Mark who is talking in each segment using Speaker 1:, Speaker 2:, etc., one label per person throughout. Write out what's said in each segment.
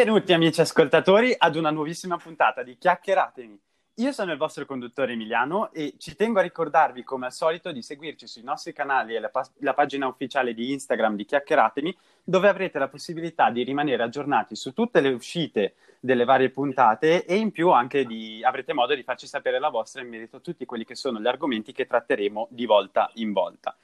Speaker 1: Benvenuti amici ascoltatori ad una nuovissima puntata di Chiacchieratemi. Io sono il vostro conduttore Emiliano e ci tengo a ricordarvi come al solito di seguirci sui nostri canali e la, pa- la pagina ufficiale di Instagram di Chiacchieratemi dove avrete la possibilità di rimanere aggiornati su tutte le uscite delle varie puntate e in più anche di, avrete modo di farci sapere la vostra in merito a tutti quelli che sono gli argomenti che tratteremo di volta in volta.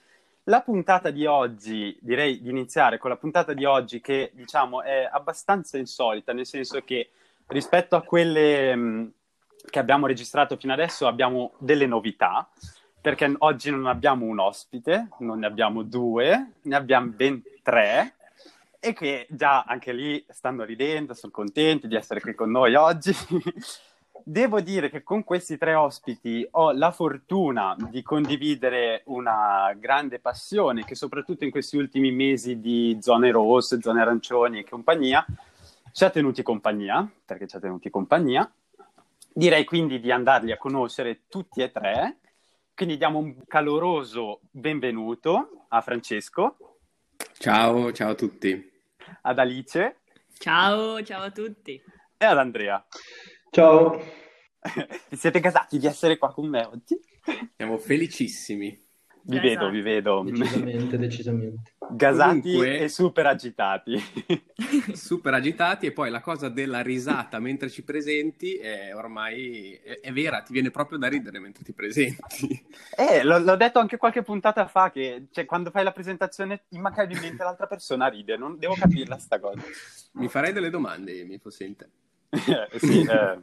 Speaker 1: La puntata di oggi, direi di iniziare con la puntata di oggi che diciamo è abbastanza insolita, nel senso che rispetto a quelle mh, che abbiamo registrato fino adesso abbiamo delle novità, perché oggi non abbiamo un ospite, non ne abbiamo due, ne abbiamo ben tre e che già anche lì stanno ridendo, sono contenti di essere qui con noi oggi. Devo dire che con questi tre ospiti ho la fortuna di condividere una grande passione che soprattutto in questi ultimi mesi di zone rosse, zone arancioni e compagnia ci ha tenuti compagnia, perché ci ha tenuti compagnia. Direi quindi di andarli a conoscere tutti e tre. Quindi diamo un caloroso benvenuto a Francesco.
Speaker 2: Ciao, ciao a tutti.
Speaker 1: Ad Alice.
Speaker 3: Ciao, ciao a tutti.
Speaker 1: E ad Andrea.
Speaker 4: Ciao.
Speaker 1: Vi siete casati di essere qua con me oggi?
Speaker 2: Siamo felicissimi.
Speaker 1: Vi
Speaker 3: Esatto.
Speaker 1: vedo, vi vedo.
Speaker 4: Decisamente, decisamente.
Speaker 1: Gasati
Speaker 2: Comunque-
Speaker 1: e super agitati.
Speaker 2: Super agitati e poi la cosa della risata mentre ci presenti è ormai è, è vera, ti viene proprio da ridere mentre ti presenti.
Speaker 1: Eh, l'ho, l'ho detto anche qualche puntata fa che cioè, quando fai la presentazione immancabilmente l'altra persona ride, non devo capirla sta cosa.
Speaker 2: Mi farei delle domande, mi fosse in te.
Speaker 1: Eh, sì, eh.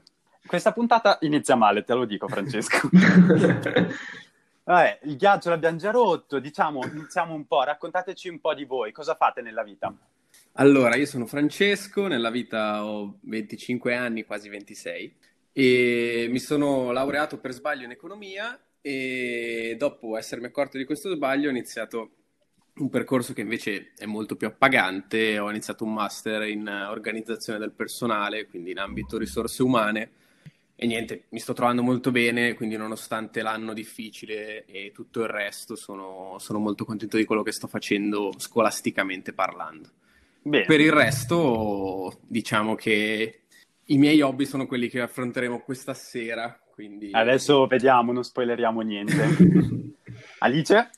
Speaker 1: Questa puntata inizia male, te lo dico Francesco. Vabbè, il ghiaccio l'abbiamo già rotto, diciamo, iniziamo un po', raccontateci un po' di voi, cosa fate nella vita?
Speaker 2: Allora, io sono Francesco, nella vita ho 25 anni, quasi 26, e mi sono laureato per sbaglio in economia e dopo essermi accorto di questo sbaglio ho iniziato un percorso che invece è molto più appagante. Ho iniziato un master in eh, organizzazione del personale, quindi in ambito risorse umane. E niente, mi sto trovando molto bene, quindi nonostante l'anno difficile e tutto il resto, sono, sono molto contento di quello che sto facendo scolasticamente parlando.
Speaker 1: Bene,
Speaker 2: Per il resto, diciamo che i miei hobby sono quelli che affronteremo questa sera, quindi...
Speaker 1: adesso vediamo, non spoileriamo niente. Alice?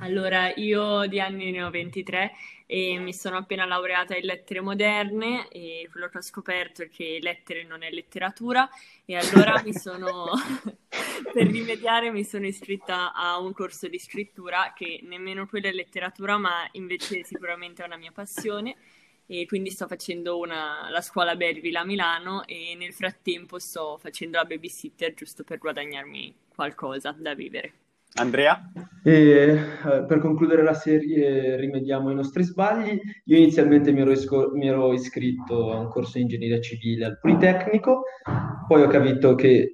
Speaker 3: Allora, io di anni ne ho 23 e mi sono appena laureata in lettere moderne e quello che ho scoperto è che lettere non è letteratura e allora mi sono, per rimediare, mi sono iscritta a un corso di scrittura che nemmeno quello è letteratura, ma invece sicuramente è una mia passione e quindi sto facendo una- la scuola Belleville a Milano e nel frattempo sto facendo la babysitter giusto per guadagnarmi qualcosa da vivere.
Speaker 1: Andrea?
Speaker 4: E eh, per concludere la serie rimediamo i nostri sbagli. Io inizialmente mi ero, isco- mi ero iscritto a un corso di ingegneria civile al Politecnico, poi ho capito che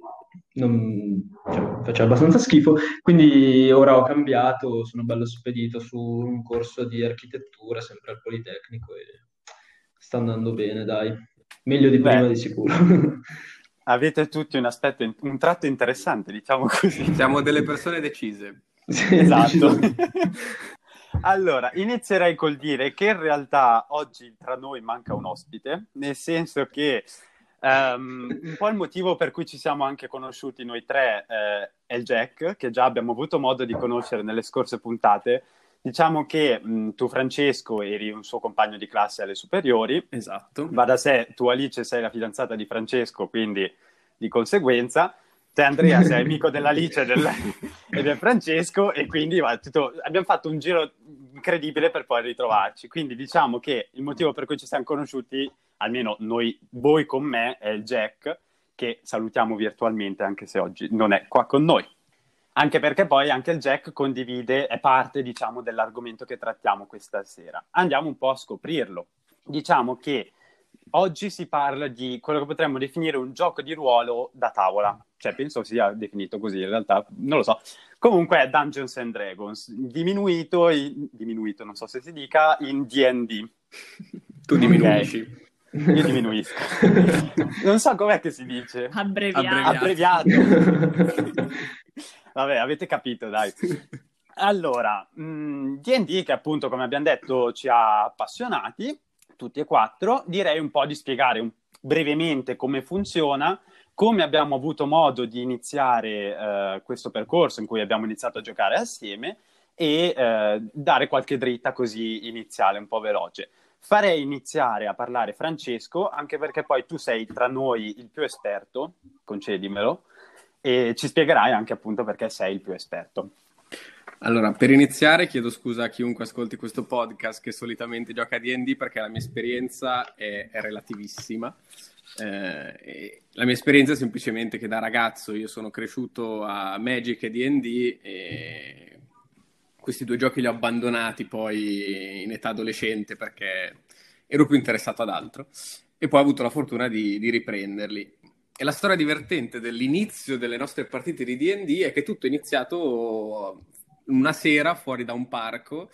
Speaker 4: non, cioè, faceva abbastanza schifo, quindi ora ho cambiato, sono bello spedito su un corso di architettura sempre al Politecnico e sta andando bene, dai. Meglio di prima
Speaker 1: Beh.
Speaker 4: di sicuro.
Speaker 1: Avete tutti un aspetto, un tratto interessante, diciamo così.
Speaker 2: Siamo delle persone decise.
Speaker 1: Esatto. Allora, inizierei col dire che in realtà oggi tra noi manca un ospite, nel senso che ehm, un po' il motivo per cui ci siamo anche conosciuti noi tre eh, è il Jack, che già abbiamo avuto modo di conoscere nelle scorse puntate. Diciamo che mh, tu, Francesco, eri un suo compagno di classe alle superiori,
Speaker 2: Esatto.
Speaker 1: va da sé, tu Alice sei la fidanzata di Francesco, quindi di conseguenza. Te Andrea sei amico dell'Alice e del, e del Francesco e quindi va, tutto- abbiamo fatto un giro incredibile per poi ritrovarci. Quindi diciamo che il motivo per cui ci siamo conosciuti, almeno noi, voi con me, è il Jack, che salutiamo virtualmente anche se oggi non è qua con noi. Anche perché poi anche il Jack condivide, è parte, diciamo, dell'argomento che trattiamo questa sera. Andiamo un po' a scoprirlo. Diciamo che oggi si parla di quello che potremmo definire un gioco di ruolo da tavola. Cioè, penso sia definito così, in realtà, non lo so. Comunque è Dungeons and Dragons, diminuito, in- diminuito, non so se si dica, in D&D.
Speaker 2: Tu diminuisci.
Speaker 1: Io diminuisco. non so com'è che si dice.
Speaker 3: Abbreviato.
Speaker 2: Abbreviato.
Speaker 1: Vabbè, avete capito, dai. Allora, mh, D&D che appunto, come abbiamo detto, ci ha appassionati, tutti e quattro, direi un po' di spiegare un, brevemente come funziona, come abbiamo avuto modo di iniziare eh, questo percorso in cui abbiamo iniziato a giocare assieme e eh, dare qualche dritta così iniziale, un po' veloce. Farei iniziare a parlare Francesco, anche perché poi tu sei tra noi il più esperto, concedimelo, e ci spiegherai anche appunto perché sei il più esperto.
Speaker 2: Allora, per iniziare chiedo scusa a chiunque ascolti questo podcast che solitamente gioca a D&D perché la mia esperienza è, è relativissima. Eh, la mia esperienza è semplicemente che da ragazzo io sono cresciuto a Magic e D&D e questi due giochi li ho abbandonati poi in età adolescente perché ero più interessato ad altro e poi ho avuto la fortuna di, di riprenderli. E la storia divertente dell'inizio delle nostre partite di D&D è che tutto è iniziato una sera fuori da un parco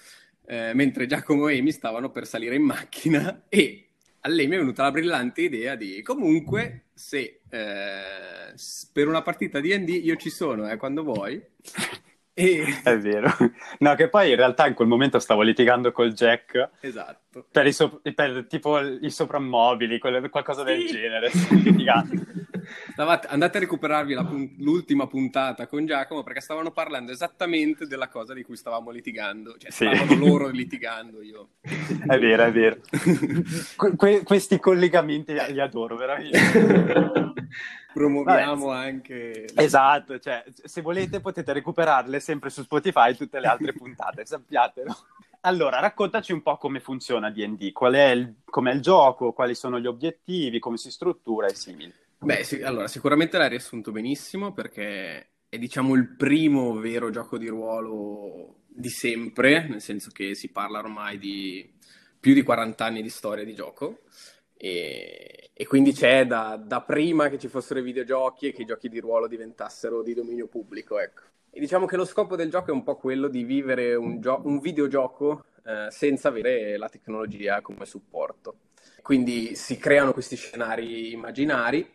Speaker 2: eh, mentre Giacomo e Amy stavano per salire in macchina e a lei mi è venuta la brillante idea di comunque se eh, per una partita di D&D io ci sono eh, quando vuoi
Speaker 1: e... È vero. No, che poi in realtà in quel momento stavo litigando col Jack.
Speaker 2: Esatto.
Speaker 1: Per, i so- per tipo i soprammobili, quelle, qualcosa sì. del genere. litigando.
Speaker 2: Stavate, andate a recuperarvi pun- l'ultima puntata con Giacomo perché stavano parlando esattamente della cosa di cui stavamo litigando. Cioè, sì. stavano loro litigando io.
Speaker 1: È vero, è vero. Que- questi collegamenti li adoro, veramente
Speaker 2: promuoviamo Vabbè, anche...
Speaker 1: Esatto, cioè, se volete potete recuperarle sempre su Spotify tutte le altre puntate, sappiatelo. Allora, raccontaci un po' come funziona D&D, qual è il, com'è il gioco, quali sono gli obiettivi, come si struttura e simili.
Speaker 2: Beh, sì, allora, sicuramente l'hai riassunto benissimo perché è, diciamo, il primo vero gioco di ruolo di sempre, nel senso che si parla ormai di più di 40 anni di storia di gioco e, e quindi c'è da, da, prima che ci fossero i videogiochi e che i giochi di ruolo diventassero di dominio pubblico, ecco. E diciamo che lo scopo del gioco è un po' quello di vivere un, gio- un videogioco eh, senza avere la tecnologia come supporto. Quindi si creano questi scenari immaginari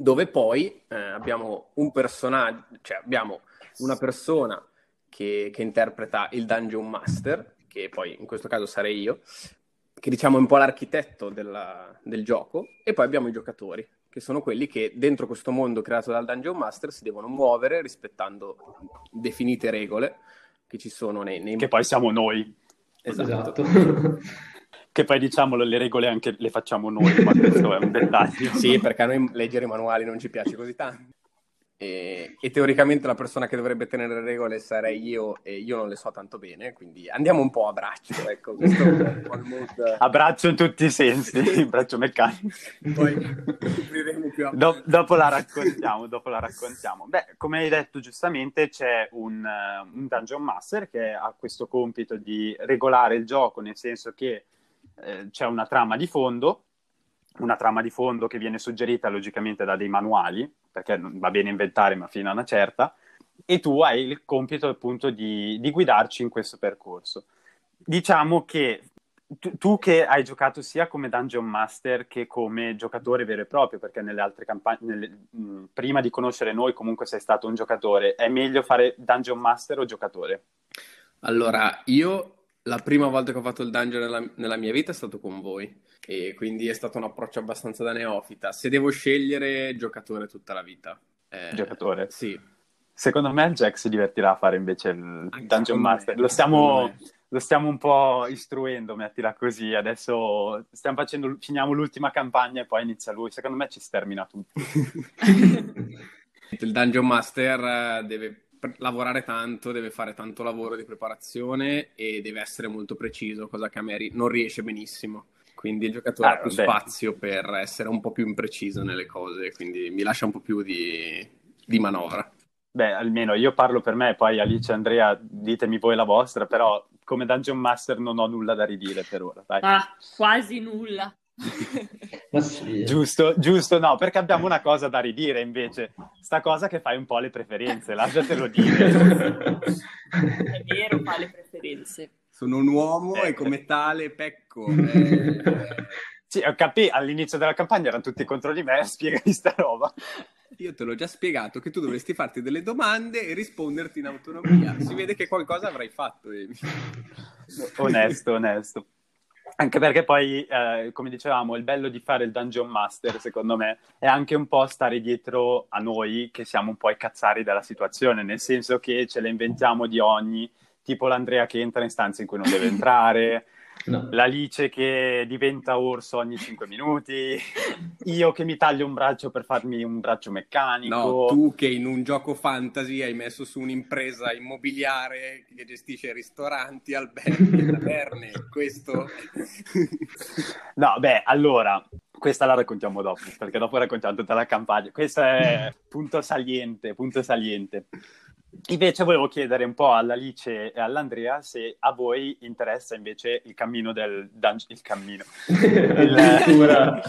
Speaker 2: dove poi eh, abbiamo un personaggio, cioè abbiamo una persona che, che interpreta il Dungeon Master, che poi in questo caso sarei io, che diciamo è un po' l'architetto della, del gioco, e poi abbiamo i giocatori, che sono quelli che dentro questo mondo creato dal Dungeon Master si devono muovere rispettando definite regole che ci sono nei... nei...
Speaker 1: Che poi siamo noi.
Speaker 4: Esatto.
Speaker 1: esatto. che poi diciamolo, le regole anche le facciamo noi, ma questo è un dettaglio.
Speaker 2: sì, perché a noi leggere i manuali non ci piace così tanto. E, e, teoricamente la persona che dovrebbe tenere le regole sarei io e io non le so tanto bene, quindi andiamo un po' a braccio, ecco, questo è un
Speaker 1: mood... A braccio in tutti i sensi, braccio meccanico.
Speaker 2: Poi scopriremo più a
Speaker 1: Do- dopo la raccontiamo, dopo la raccontiamo. Beh, come hai detto giustamente c'è un, un Dungeon Master che ha questo compito di regolare il gioco, nel senso che eh, c'è una trama di fondo, una trama di fondo che viene suggerita logicamente da dei manuali, perché va bene inventare, ma fino a una certa, e tu hai il compito appunto di, di guidarci in questo percorso. Diciamo che tu, tu, che hai giocato sia come Dungeon Master che come giocatore vero e proprio, perché nelle altre campagne, nelle, mh, prima di conoscere noi comunque sei stato un giocatore, è meglio fare Dungeon Master o giocatore?
Speaker 2: Allora, io la prima volta che ho fatto il dungeon nella, nella, mia vita è stato con voi e quindi è stato un approccio abbastanza da neofita. Se devo scegliere, giocatore tutta la vita.
Speaker 1: Eh, giocatore?
Speaker 2: Sì.
Speaker 1: Secondo me Jack si divertirà a fare invece il Anche Dungeon Master. Me, lo, stiamo, lo stiamo, un po' istruendo, mettila così. Adesso stiamo facendo, finiamo l'ultima campagna e poi inizia lui. Secondo me ci stermina tutto.
Speaker 2: il Dungeon Master deve lavorare tanto, deve fare tanto lavoro di preparazione e deve essere molto preciso, cosa che a me non riesce benissimo. Quindi il giocatore ah, ha più beh. spazio per essere un po' più impreciso nelle cose, quindi mi lascia un po' più di, di manovra.
Speaker 1: Beh, almeno io parlo per me, poi Alice e Andrea ditemi voi la vostra, però come Dungeon Master non ho nulla da ridire per ora. Dai.
Speaker 3: Ah, quasi nulla.
Speaker 1: Sì. Giusto, giusto, no, perché abbiamo una cosa da ridire invece. Sta cosa che fai un po' le preferenze, lasciatelo dire.
Speaker 3: È vero, fa le preferenze.
Speaker 2: Sono un uomo eh. e come tale pecco. Eh.
Speaker 1: Sì, ho capito, all'inizio della campagna erano tutti contro di me, spiegami sta roba.
Speaker 2: Io te l'ho già spiegato che tu dovresti farti delle domande e risponderti in autonomia. Si vede che qualcosa avrai fatto, Amy.
Speaker 1: Onesto, onesto. Anche perché poi, eh, come dicevamo, il bello di fare il Dungeon Master, secondo me, è anche un po' stare dietro a noi che siamo un po' i cazzari della situazione, nel senso che ce le inventiamo di ogni, tipo l'Andrea che entra in stanze in cui non deve entrare, No. L'Alice che diventa orso ogni 5 minuti, io che mi taglio un braccio per farmi un braccio meccanico.
Speaker 2: No, tu che in un gioco fantasy hai messo su un'impresa immobiliare che gestisce ristoranti, alberghi, taverne, questo...
Speaker 1: no, beh, allora, questa la raccontiamo dopo, perché dopo raccontiamo tutta la campagna. Questo è punto saliente, punto saliente. Invece volevo chiedere un po' all'Alice e all'Andrea se a voi interessa invece il cammino del dungeon, il cammino, il,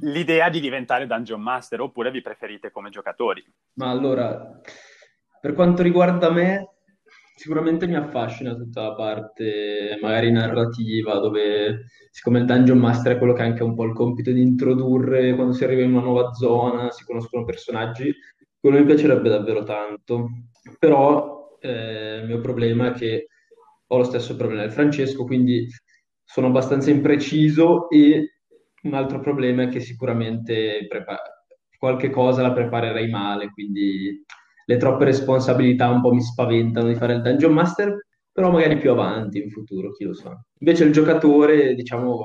Speaker 1: l'idea di diventare Dungeon Master oppure vi preferite come giocatori?
Speaker 4: Ma allora, per quanto riguarda me, sicuramente mi affascina tutta la parte magari narrativa dove siccome il Dungeon Master è quello che ha anche un po' il compito di introdurre quando si arriva in una nuova zona, si conoscono personaggi, quello mi piacerebbe davvero tanto, però eh, il mio problema è che ho lo stesso problema del Francesco, quindi sono abbastanza impreciso e un altro problema è che sicuramente prepa- qualche cosa la preparerei male, quindi le troppe responsabilità un po' mi spaventano di fare il Dungeon Master, però magari più avanti in futuro, chi lo sa. Invece il giocatore, diciamo,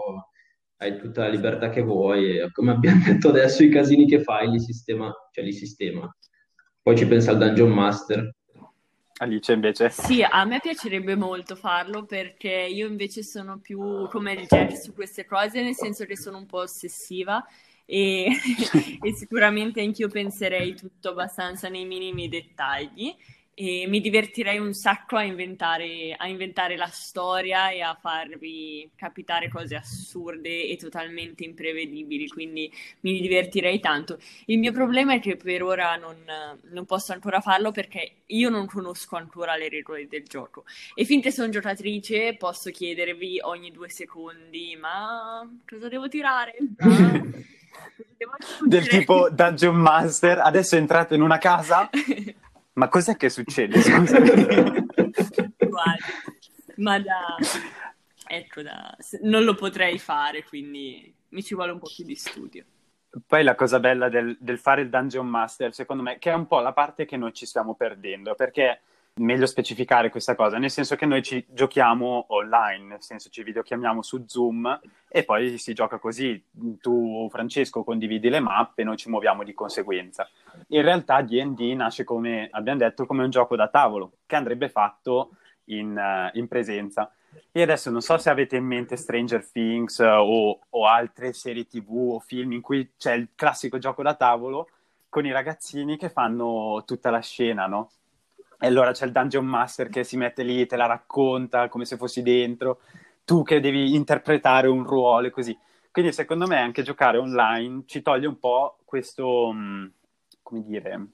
Speaker 4: hai tutta la libertà che vuoi e come abbiamo detto adesso i casini che fai li sistema, cioè li sistema. Poi ci pensa al Dungeon Master.
Speaker 1: Alice invece?
Speaker 3: Sì, a me piacerebbe molto farlo perché io invece sono più come il Jack su queste cose, nel senso che sono un po' ossessiva e, e sicuramente anch'io penserei tutto abbastanza nei minimi dettagli e mi divertirei un sacco a inventare, a inventare, la storia e a farvi capitare cose assurde e totalmente imprevedibili, quindi mi divertirei tanto. Il mio problema è che per ora non, non posso ancora farlo perché io non conosco ancora le regole del gioco e finché sono giocatrice posso chiedervi ogni due secondi ma cosa devo tirare?
Speaker 1: Ma... Del tipo Dungeon Master, adesso entrate in una casa Ma cos'è che succede?
Speaker 3: ma da... Ecco, da... non lo potrei fare, quindi mi ci vuole un po' più di studio.
Speaker 1: Poi la cosa bella del, del fare il Dungeon Master, secondo me, che è un po' la parte che noi ci stiamo perdendo, perché meglio specificare questa cosa, nel senso che noi ci giochiamo online, nel senso ci videochiamiamo su Zoom e poi si gioca così. Tu, Francesco, condividi le mappe, noi ci muoviamo di conseguenza. In realtà D&D nasce, come abbiamo detto, come un gioco da tavolo, che andrebbe fatto in, uh, in presenza. E adesso non so se avete in mente Stranger Things uh, o, o altre serie tv o film in cui c'è il classico gioco da tavolo con i ragazzini che fanno tutta la scena, no? E allora c'è il Dungeon Master che si mette lì, te la racconta come se fossi dentro, tu che devi interpretare un ruolo e così. Quindi secondo me anche giocare online ci toglie un po' questo, mm, come dire...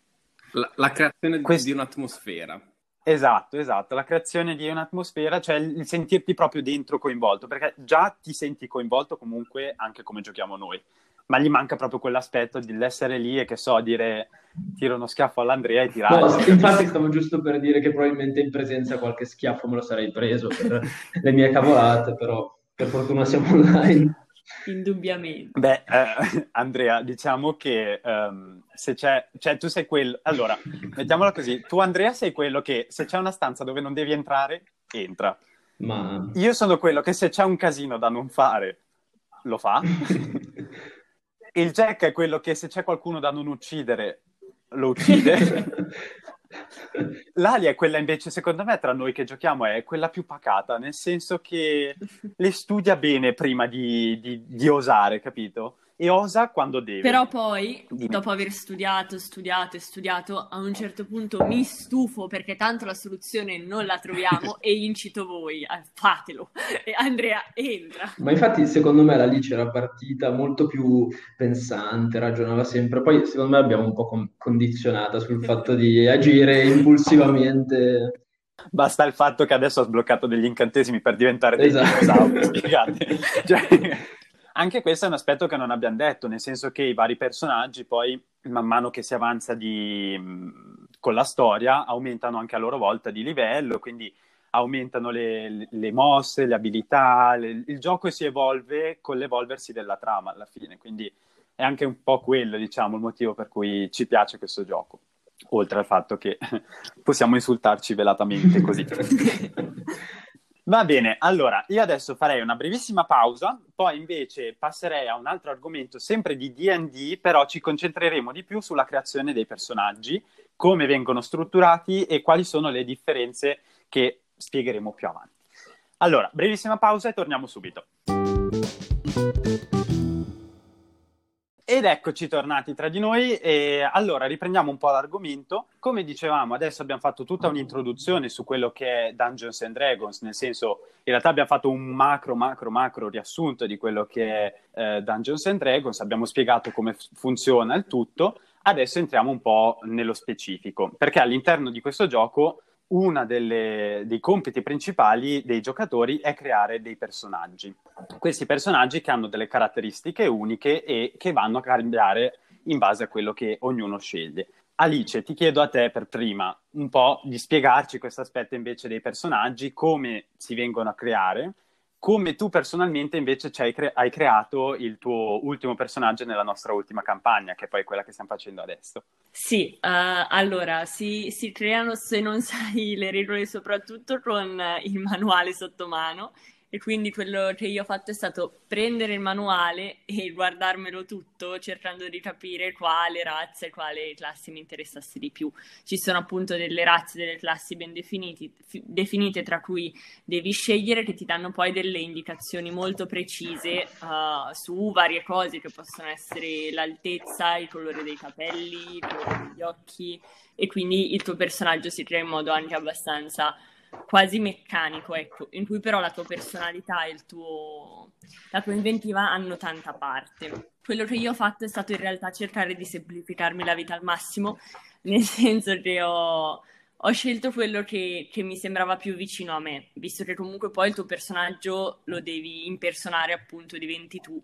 Speaker 2: La, la creazione quest... di un'atmosfera.
Speaker 1: Esatto, esatto, la creazione di un'atmosfera, cioè il sentirti proprio dentro coinvolto, perché già ti senti coinvolto comunque anche come giochiamo noi ma gli manca proprio quell'aspetto dell'essere lì e che so, dire tiro uno schiaffo all'Andrea e tirare.
Speaker 4: No, infatti stavo giusto per dire che probabilmente in presenza qualche schiaffo me lo sarei preso per le mie cavolate, però per fortuna siamo online.
Speaker 3: Indubbiamente.
Speaker 1: Beh, eh, Andrea, diciamo che um, se c'è, cioè tu sei quello, allora, mettiamola così, tu Andrea sei quello che se c'è una stanza dove non devi entrare, entra. Ma... Io sono quello che se c'è un casino da non fare, lo fa. Il Jack è quello che se c'è qualcuno da non uccidere, lo uccide. L'Ali è quella invece, secondo me, tra noi che giochiamo, è quella più pacata, nel senso che le studia bene prima di, di, di osare, capito? E osa quando deve.
Speaker 3: Però poi, Dimmi. dopo aver studiato, studiato e studiato, a un certo punto mi stufo perché tanto la soluzione non la troviamo e incito voi, a, fatelo. E Andrea entra.
Speaker 4: Ma infatti secondo me la Lice era partita molto più pensante, ragionava sempre. Poi secondo me abbiamo un po' con- condizionata sul fatto di agire impulsivamente.
Speaker 1: Basta il fatto che adesso ho sbloccato degli incantesimi per diventare dei esatto. dinosauri, spiegate. Cioè, anche questo è un aspetto che non abbiamo detto, nel senso che i vari personaggi poi, man mano che si avanza di, con la storia, aumentano anche a loro volta di livello, quindi aumentano le, le mosse, le abilità, le, il gioco si evolve con l'evolversi della trama alla fine, quindi è anche un po' quello, diciamo, il motivo per cui ci piace questo gioco, oltre al fatto che possiamo insultarci velatamente così. Va bene, allora io adesso farei una brevissima pausa, poi invece passerei a un altro argomento sempre di DD, però ci concentreremo di più sulla creazione dei personaggi, come vengono strutturati e quali sono le differenze che spiegheremo più avanti. Allora, brevissima pausa e torniamo subito. Ed eccoci tornati tra di noi e allora riprendiamo un po' l'argomento. Come dicevamo, adesso abbiamo fatto tutta un'introduzione su quello che è Dungeons and Dragons, nel senso in realtà abbiamo fatto un macro, macro, macro riassunto di quello che è eh, Dungeons and Dragons, abbiamo spiegato come f- funziona il tutto, adesso entriamo un po' nello specifico, perché all'interno di questo gioco uno dei compiti principali dei giocatori è creare dei personaggi. Questi personaggi che hanno delle caratteristiche uniche e che vanno a cambiare in base a quello che ognuno sceglie. Alice, ti chiedo a te per prima un po' di spiegarci questo aspetto invece dei personaggi, come si vengono a creare come tu personalmente invece cre- hai creato il tuo ultimo personaggio nella nostra ultima campagna, che è poi quella che stiamo facendo adesso.
Speaker 3: Sì, uh, allora si, si, creano, se non sai le regole, soprattutto con il manuale sotto mano e quindi quello che io ho fatto è stato prendere il manuale e guardarmelo tutto cercando di capire quale razza e quale classi mi interessasse di più. Ci sono appunto delle razze delle classi ben definiti, f- definite tra cui devi scegliere che ti danno poi delle indicazioni molto precise uh, su varie cose che possono essere l'altezza, il colore dei capelli, il colore degli occhi e quindi il tuo personaggio si crea in modo anche abbastanza quasi meccanico, ecco, in cui però la tua personalità e tuo, la tua inventiva hanno tanta parte. Quello che io ho fatto è stato in realtà cercare di semplificarmi la vita al massimo, nel senso che ho, ho scelto quello che, che, mi sembrava più vicino a me, visto che comunque poi il tuo personaggio lo devi impersonare appunto, diventi tu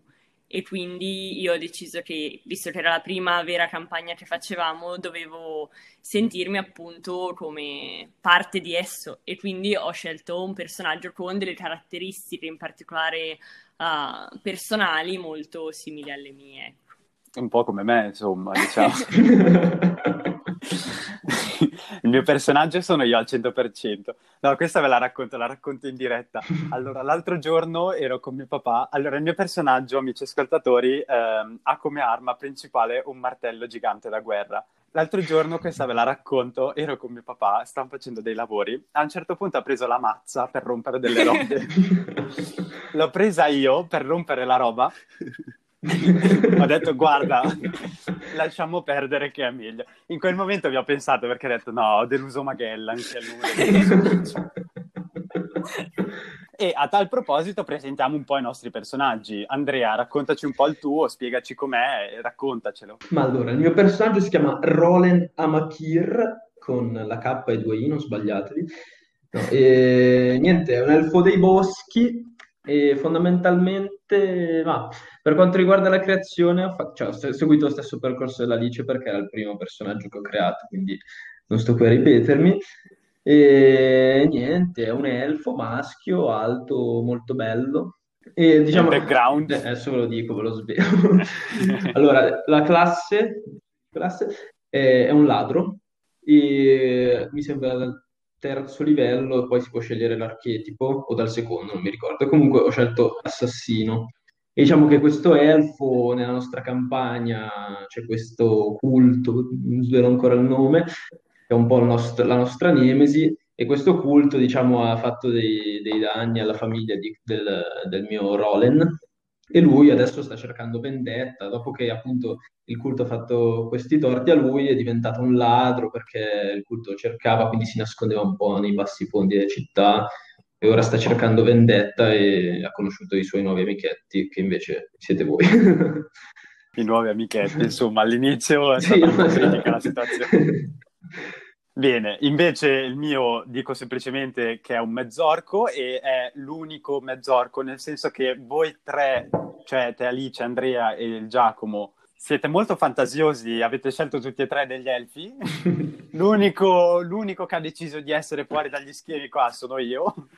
Speaker 3: e quindi io ho deciso che, visto che era la prima vera campagna che facevamo, dovevo sentirmi appunto come parte di esso e quindi ho scelto un personaggio con delle caratteristiche in particolare uh, personali molto simili alle mie. Ecco.
Speaker 1: Un po' come me, insomma, diciamo. il mio personaggio sono io al 100%. No, questa ve la racconto, la racconto in diretta. Allora, l'altro giorno ero con mio papà. Allora, il mio personaggio, amici ascoltatori, ehm, ha come arma principale un martello gigante da guerra. L'altro giorno, questa ve la racconto, ero con mio papà, stavamo facendo dei lavori. A un certo punto ha preso la mazza per rompere delle robe. L'ho presa io per rompere la roba ho detto guarda, lasciamo perdere che è meglio. In quel momento vi ho pensato perché ho detto no, ho deluso Magellan, che è il numero E a tal proposito presentiamo un po' i nostri personaggi. Andrea, raccontaci un po' il tuo, spiegaci com'è e raccontacelo.
Speaker 4: Ma allora, il mio personaggio si chiama Roland Amakir, con la K e due I, non sbagliatevi. No, e, niente, è un elfo dei boschi e fondamentalmente, ma, per quanto riguarda la creazione, ho, fa- cioè, ho seguito lo stesso percorso dell'Alice perché era il primo personaggio che ho creato, quindi non sto qui a ripetermi. E niente, è un elfo maschio, alto, molto bello. E diciamo,
Speaker 1: il background.
Speaker 4: Eh, adesso ve lo dico, ve lo svelo. allora, la classe, classe è, è un ladro e mi sembra terzo livello poi si può scegliere l'archetipo o dal secondo, non mi ricordo. Comunque ho scelto assassino. E diciamo che questo elfo nella nostra campagna c'è questo culto, non svelo ancora il nome, che è un po' nost- la nostra nemesi, e questo culto, diciamo, ha fatto dei, dei danni alla famiglia di, del, del mio Rolen, e lui adesso sta cercando vendetta, dopo che appunto il culto ha fatto questi torti a lui, è diventato un ladro perché il culto cercava, quindi si nascondeva un po' nei bassi fondi delle città e ora sta cercando vendetta e ha conosciuto i suoi nuovi amichetti, che invece siete voi.
Speaker 1: I nuovi amichetti, insomma, all'inizio è stata sì, un po' critica la situazione. Bene, invece il mio dico semplicemente che è un mezzorco e è l'unico mezzorco, nel senso che voi tre, cioè te Alice, Andrea e il Giacomo, siete molto fantasiosi, avete scelto tutti e tre degli elfi. l'unico, l'unico, che ha deciso di essere fuori dagli schieni qua sono io.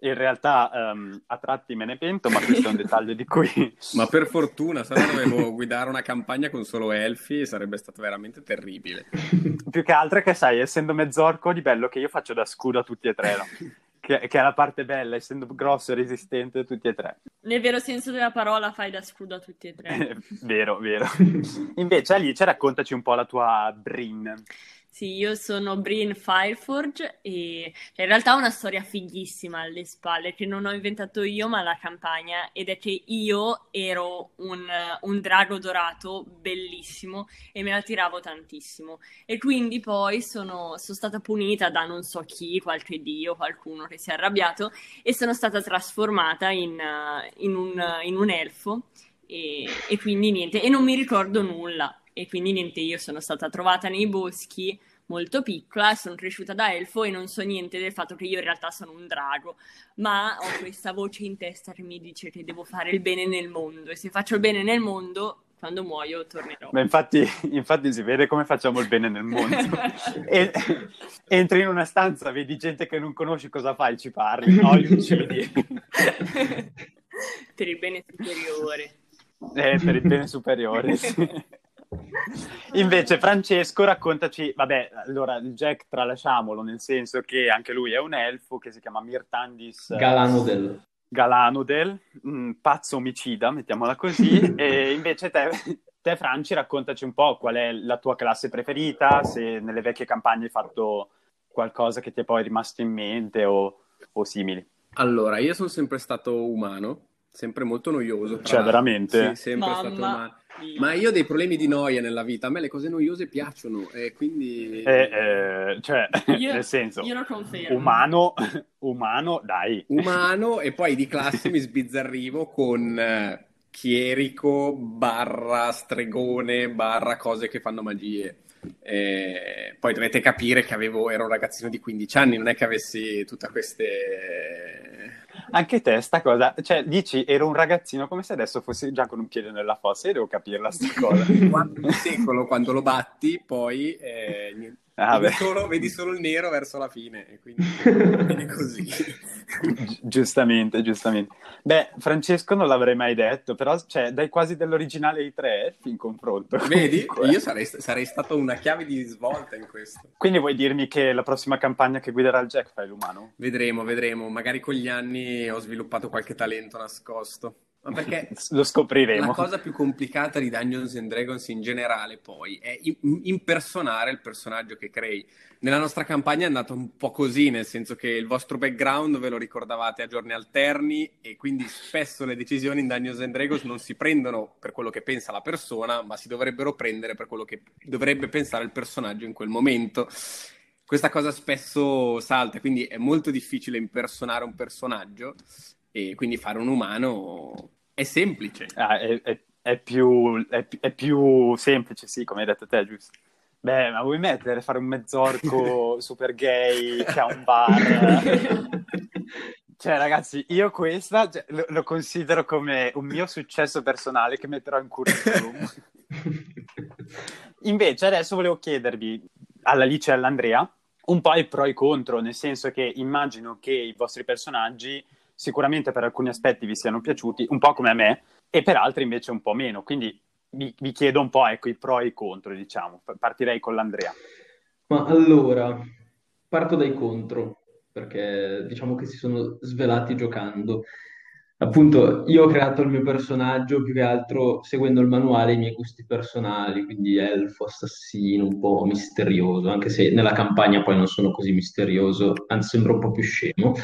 Speaker 1: In realtà um, a tratti me ne pento, ma questo è un dettaglio di cui...
Speaker 2: ma per fortuna, se no dovevo guidare una campagna con solo elfi, sarebbe stato veramente terribile.
Speaker 1: Più che altro è che sai, essendo mezzorco di bello che io faccio da scudo a tutti e tre, no? che, che, è la parte bella, essendo grosso e resistente tutti e tre.
Speaker 3: Nel vero senso della parola fai da scudo a tutti e tre.
Speaker 1: vero, vero. Invece Alice, raccontaci un po' la tua Brin.
Speaker 3: Sì, io sono Bryn Fireforge e cioè, in realtà ho una storia fighissima alle spalle che non ho inventato io ma la campagna ed è che io ero un, un drago dorato bellissimo e me la tiravo tantissimo. E quindi poi sono, sono stata punita da non so chi, qualche dio, qualcuno che si è arrabbiato e sono stata trasformata in, in, un, in un, elfo e, e quindi niente, e non mi ricordo nulla e quindi niente, io sono stata trovata nei boschi molto piccola, sono cresciuta da elfo e non so niente del fatto che io in realtà sono un drago, ma ho questa voce in testa che mi dice che devo fare il bene nel mondo e se faccio il bene nel mondo quando muoio tornerò.
Speaker 1: Ma infatti, infatti si vede come facciamo il bene nel mondo. e, entri in una stanza, vedi gente che non conosci, cosa fai? Ci parli? No, gli uccidi.
Speaker 3: per il bene superiore.
Speaker 1: Eh, per il bene superiore, sì. Invece Francesco raccontaci, vabbè, allora il Jack tralasciamolo, nel senso che anche lui è un elfo che si chiama Mirtandis
Speaker 4: Galanodel.
Speaker 1: Galanodel, un pazzo omicida, mettiamola così, e invece te, te Franci raccontaci un po' qual è la tua classe preferita, se nelle vecchie campagne hai fatto qualcosa che ti è poi rimasto in mente o, o simili.
Speaker 2: Allora, io sono sempre stato umano, sempre molto noioso.
Speaker 1: Cioè, veramente?
Speaker 2: Sì, sempre Mamma. stato umano. Ma io ho dei problemi di noia nella vita, a me le cose noiose piacciono e quindi...
Speaker 1: Eh, eh, cioè, io, nel senso, umano, umano, dai.
Speaker 2: Umano e poi di classe mi sbizzarrivo con eh, chierico barra stregone barra cose che fanno magie. Poi dovete capire che avevo, ero un ragazzino di 15 anni, non è che avessi tutte queste
Speaker 1: anche te, sta cosa, cioè dici ero un ragazzino come se adesso fossi già con un piede nella fossa, io devo capirla sta cosa.
Speaker 2: Quando, secolo, quando lo batti, poi eh, ah, vedi, solo, vedi, solo, il nero verso la fine, e quindi viene così.
Speaker 1: Gi- giustamente, giustamente. Beh, Francesco non l'avrei mai detto, però cioè, dai quasi dell'originale ai tre in confronto.
Speaker 2: Vedi? Io sarei, sarei stato una chiave di svolta in questo.
Speaker 1: Quindi vuoi dirmi che la prossima campagna che guiderà il Jack fai l'umano?
Speaker 2: Vedremo, vedremo. Magari con gli anni ho sviluppato qualche talento nascosto. Ma perché
Speaker 1: lo scopriremo.
Speaker 2: La cosa più complicata di Dungeons and Dragons in generale, poi, è impersonare il personaggio che crei. Nella nostra campagna è andato un po' così, nel senso che il vostro background ve lo ricordavate a giorni alterni e quindi spesso le decisioni in Dungeons and Dragons non si prendono per quello che pensa la persona, ma si dovrebbero prendere per quello che dovrebbe pensare il personaggio in quel momento. Questa cosa spesso salta, quindi è molto difficile impersonare un personaggio e quindi fare un umano è semplice.
Speaker 1: Ah, è, è, è, più, è, più, semplice, sì, come hai detto te, giusto? Beh, ma vuoi mettere, fare un mezzorco super gay che ha un bar? cioè, ragazzi, io questa cioè, lo, lo, considero come un mio successo personale che metterò in curriculum. Invece, adesso volevo chiedervi, all'Alice e all'Andrea, un po' i pro e i contro, nel senso che immagino che i vostri personaggi sicuramente per alcuni aspetti vi siano piaciuti, un po' come a me, e per altri invece un po' meno. Quindi vi, vi chiedo un po' ecco, i pro e i contro, diciamo. Partirei con l'Andrea.
Speaker 4: Ma allora, parto dai contro, perché diciamo che si sono svelati giocando appunto io ho creato il mio personaggio più che altro seguendo il manuale i miei gusti personali, quindi elfo, assassino, un po' misterioso, anche se nella campagna poi non sono così misterioso, anzi sembro un po' più scemo,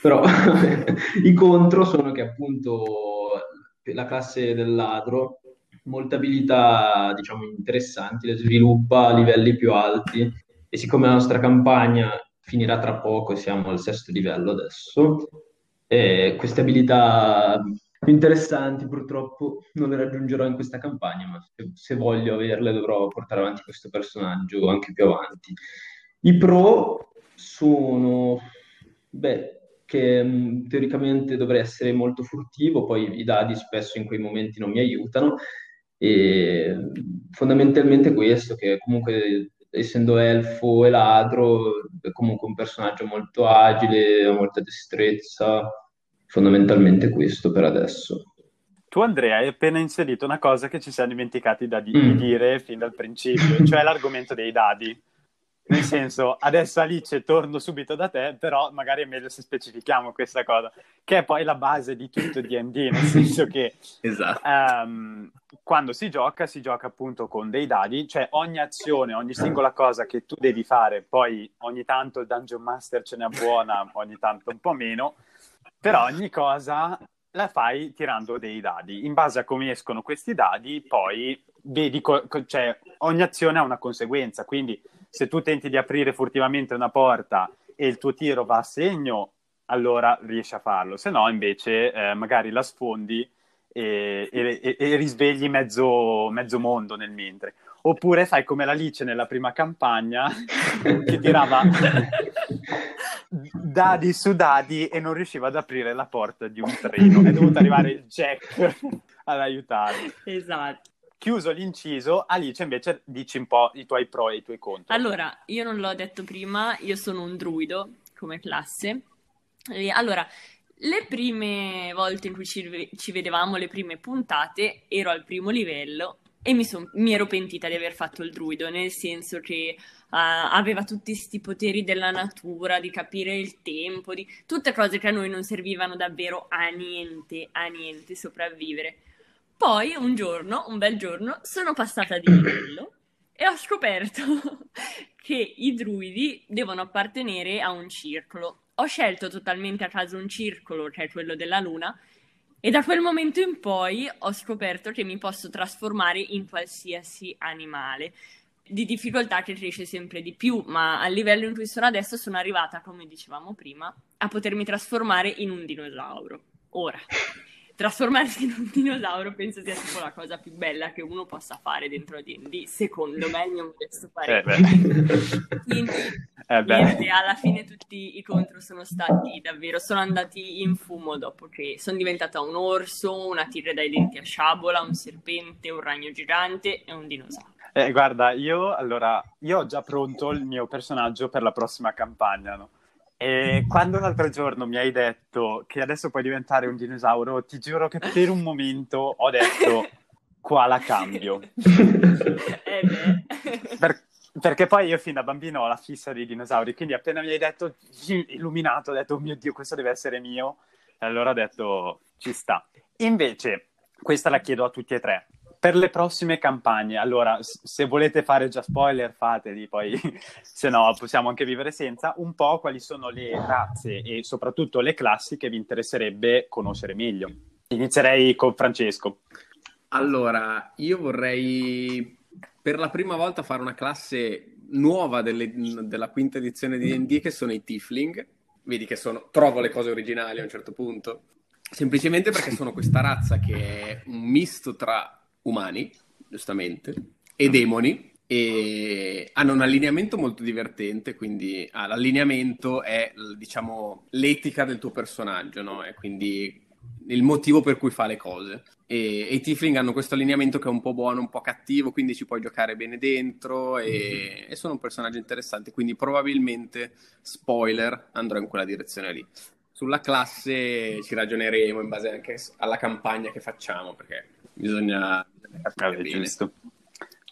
Speaker 4: però i contro sono che appunto la classe del ladro molte abilità diciamo interessanti, le sviluppa a livelli più alti e siccome la nostra campagna finirà tra poco e siamo al sesto livello adesso, e queste abilità interessanti purtroppo non le raggiungerò in questa campagna, ma se, se voglio averle dovrò portare avanti questo personaggio anche più avanti. I pro sono, beh, che mm, teoricamente dovrei essere molto furtivo, poi i dadi spesso in quei momenti non mi aiutano, E fondamentalmente questo, che comunque essendo elfo e ladro, è comunque un personaggio molto agile, ha molta destrezza, fondamentalmente questo per adesso.
Speaker 1: Tu, Andrea, hai appena inserito una cosa che ci siamo dimenticati di, di mm. dire fin dal principio, cioè l'argomento dei dadi. Nel senso, adesso Alice torno subito da te, però magari è meglio se specifichiamo questa cosa, che è poi la base di tutto D&D, nel senso che esatto. um, quando si gioca, si gioca appunto con dei dadi, cioè ogni azione, ogni singola cosa che tu devi fare, poi ogni tanto il Dungeon Master ce n'è buona, ogni tanto un po' meno, però ogni cosa la fai tirando dei dadi. In base a come escono questi dadi, poi vedi, co- cioè ogni azione ha una conseguenza, quindi se tu tenti di aprire furtivamente una porta e il tuo tiro va a segno, allora riesci a farlo, se no invece eh, magari la sfondi e, e, e risvegli mezzo, mezzo, mondo nel mentre. Oppure fai come l'Alice nella prima campagna che tirava dadi su dadi e non riusciva ad aprire la porta di un treno. È dovuto arrivare il Jack ad aiutarlo.
Speaker 3: Esatto.
Speaker 1: Chiuso l'inciso, Alice invece dici un po' i tuoi pro e i tuoi contro.
Speaker 3: Allora, io non l'ho detto prima, io sono un druido come classe. E allora, le prime volte in cui ci, ci, vedevamo, le prime puntate, ero al primo livello e mi, son, mi ero pentita di aver fatto il druido, nel senso che uh, aveva tutti questi poteri della natura, di capire il tempo, di tutte cose che a noi non servivano davvero a niente, a niente sopravvivere. Poi un giorno, un bel giorno, sono passata di livello e ho scoperto che i druidi devono appartenere a un circolo. Ho scelto totalmente a caso un circolo, che è quello della luna, e da quel momento in poi ho scoperto che mi posso trasformare in qualsiasi animale. Di difficoltà che cresce sempre di più, ma al livello in cui sono adesso sono arrivata, come dicevamo prima, a potermi trasformare in un dinosauro. Ora, trasformarsi in un dinosauro penso sia tipo la cosa più bella che uno possa fare dentro D&D, secondo me, il mio modesto parere. Eh Quindi, eh niente, alla fine tutti i contro sono stati davvero, sono andati in fumo dopo che sono diventata un orso, una tigre dai denti a sciabola, un serpente, un ragno gigante e un dinosauro.
Speaker 1: Eh, guarda, io allora, io ho già pronto il mio personaggio per la prossima campagna, no? E quando l'altro giorno mi hai detto che adesso puoi diventare un dinosauro, ti giuro che per un momento ho detto qua la cambio.
Speaker 3: eh
Speaker 1: per, perché poi io fin da bambino ho la fissa dei dinosauri, quindi appena mi hai detto illuminato, ho detto oh mio Dio, questo deve essere mio, e allora ho detto ci sta. Invece, questa la chiedo a tutti e tre per le prossime campagne, allora, se volete fare già spoiler, fateli, poi se no possiamo anche vivere senza, un po' quali sono le razze e soprattutto le classi che vi interesserebbe conoscere meglio. Inizierei con Francesco.
Speaker 2: Allora, io vorrei per la prima volta fare una classe nuova delle, della quinta edizione di D&D che sono i Tiefling. Vedi che sono, trovo le cose originali a un certo punto. Semplicemente perché sono questa razza che è un misto tra umani, giustamente, e demoni, e hanno un allineamento molto divertente, quindi ah, l'allineamento è, diciamo, l'etica del tuo personaggio, no? E quindi il motivo per cui fa le cose. E, e, i Tifling hanno questo allineamento che è un po' buono, un po' cattivo, quindi ci puoi giocare bene dentro e, e sono un personaggio interessante, quindi probabilmente, spoiler, andrò in quella direzione lì. Sulla classe ci ragioneremo in base anche alla campagna che facciamo, perché bisogna,
Speaker 1: Vabbè, giusto.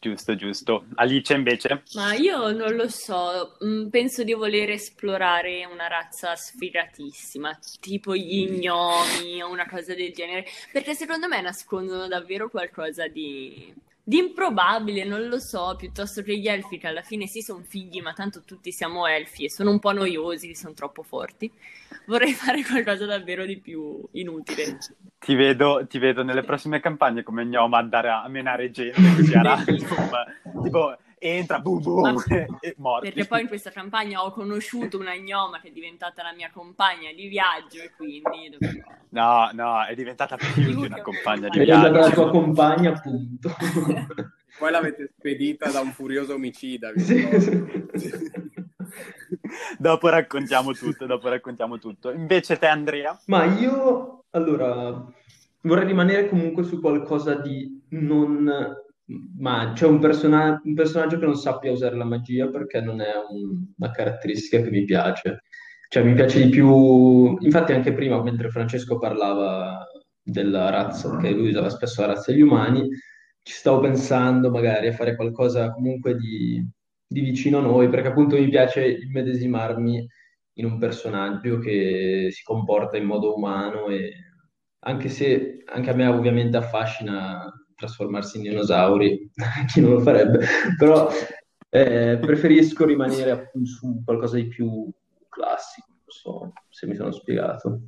Speaker 1: Giusto, giusto. Alice invece?
Speaker 3: Ma io non lo so, mm, penso di voler esplorare una razza sfigatissima, tipo gli gnomi o una cosa del genere, perché secondo me nascondono davvero qualcosa di di improbabile, non lo so, piuttosto che gli elfi che alla fine sì sono figli, ma tanto tutti siamo elfi e sono un po' noiosi, sono troppo forti. Vorrei fare qualcosa davvero di più inutile.
Speaker 1: Ti vedo, ti vedo nelle prossime campagne come gnoma andare a menare gente così a random, tipo entra, boom, boom, e morti.
Speaker 3: Perché poi in questa campagna ho conosciuto una gnoma che è diventata la mia compagna di viaggio e quindi...
Speaker 1: No, no, è diventata più di una compagna di viaggio. È diventata
Speaker 4: la tua compagna, appunto.
Speaker 2: poi l'avete spedita da un furioso omicida.
Speaker 1: dopo raccontiamo tutto, dopo raccontiamo tutto. Invece te, Andrea?
Speaker 4: Ma io, allora, vorrei rimanere comunque su qualcosa di non ma c'è un, persona- un personaggio che non sappia usare la magia perché non è un- una caratteristica che mi piace. Cioè, mi piace di più. Infatti, anche prima, mentre Francesco parlava della razza, che lui usava spesso la razza degli umani, ci stavo pensando magari a fare qualcosa comunque di, di vicino a noi, perché appunto mi piace immedesimarmi in un personaggio che si comporta in modo umano e anche se anche a me ovviamente affascina trasformarsi in dinosauri, chi non lo farebbe, però eh, preferisco rimanere su qualcosa di più classico, non so se mi sono spiegato.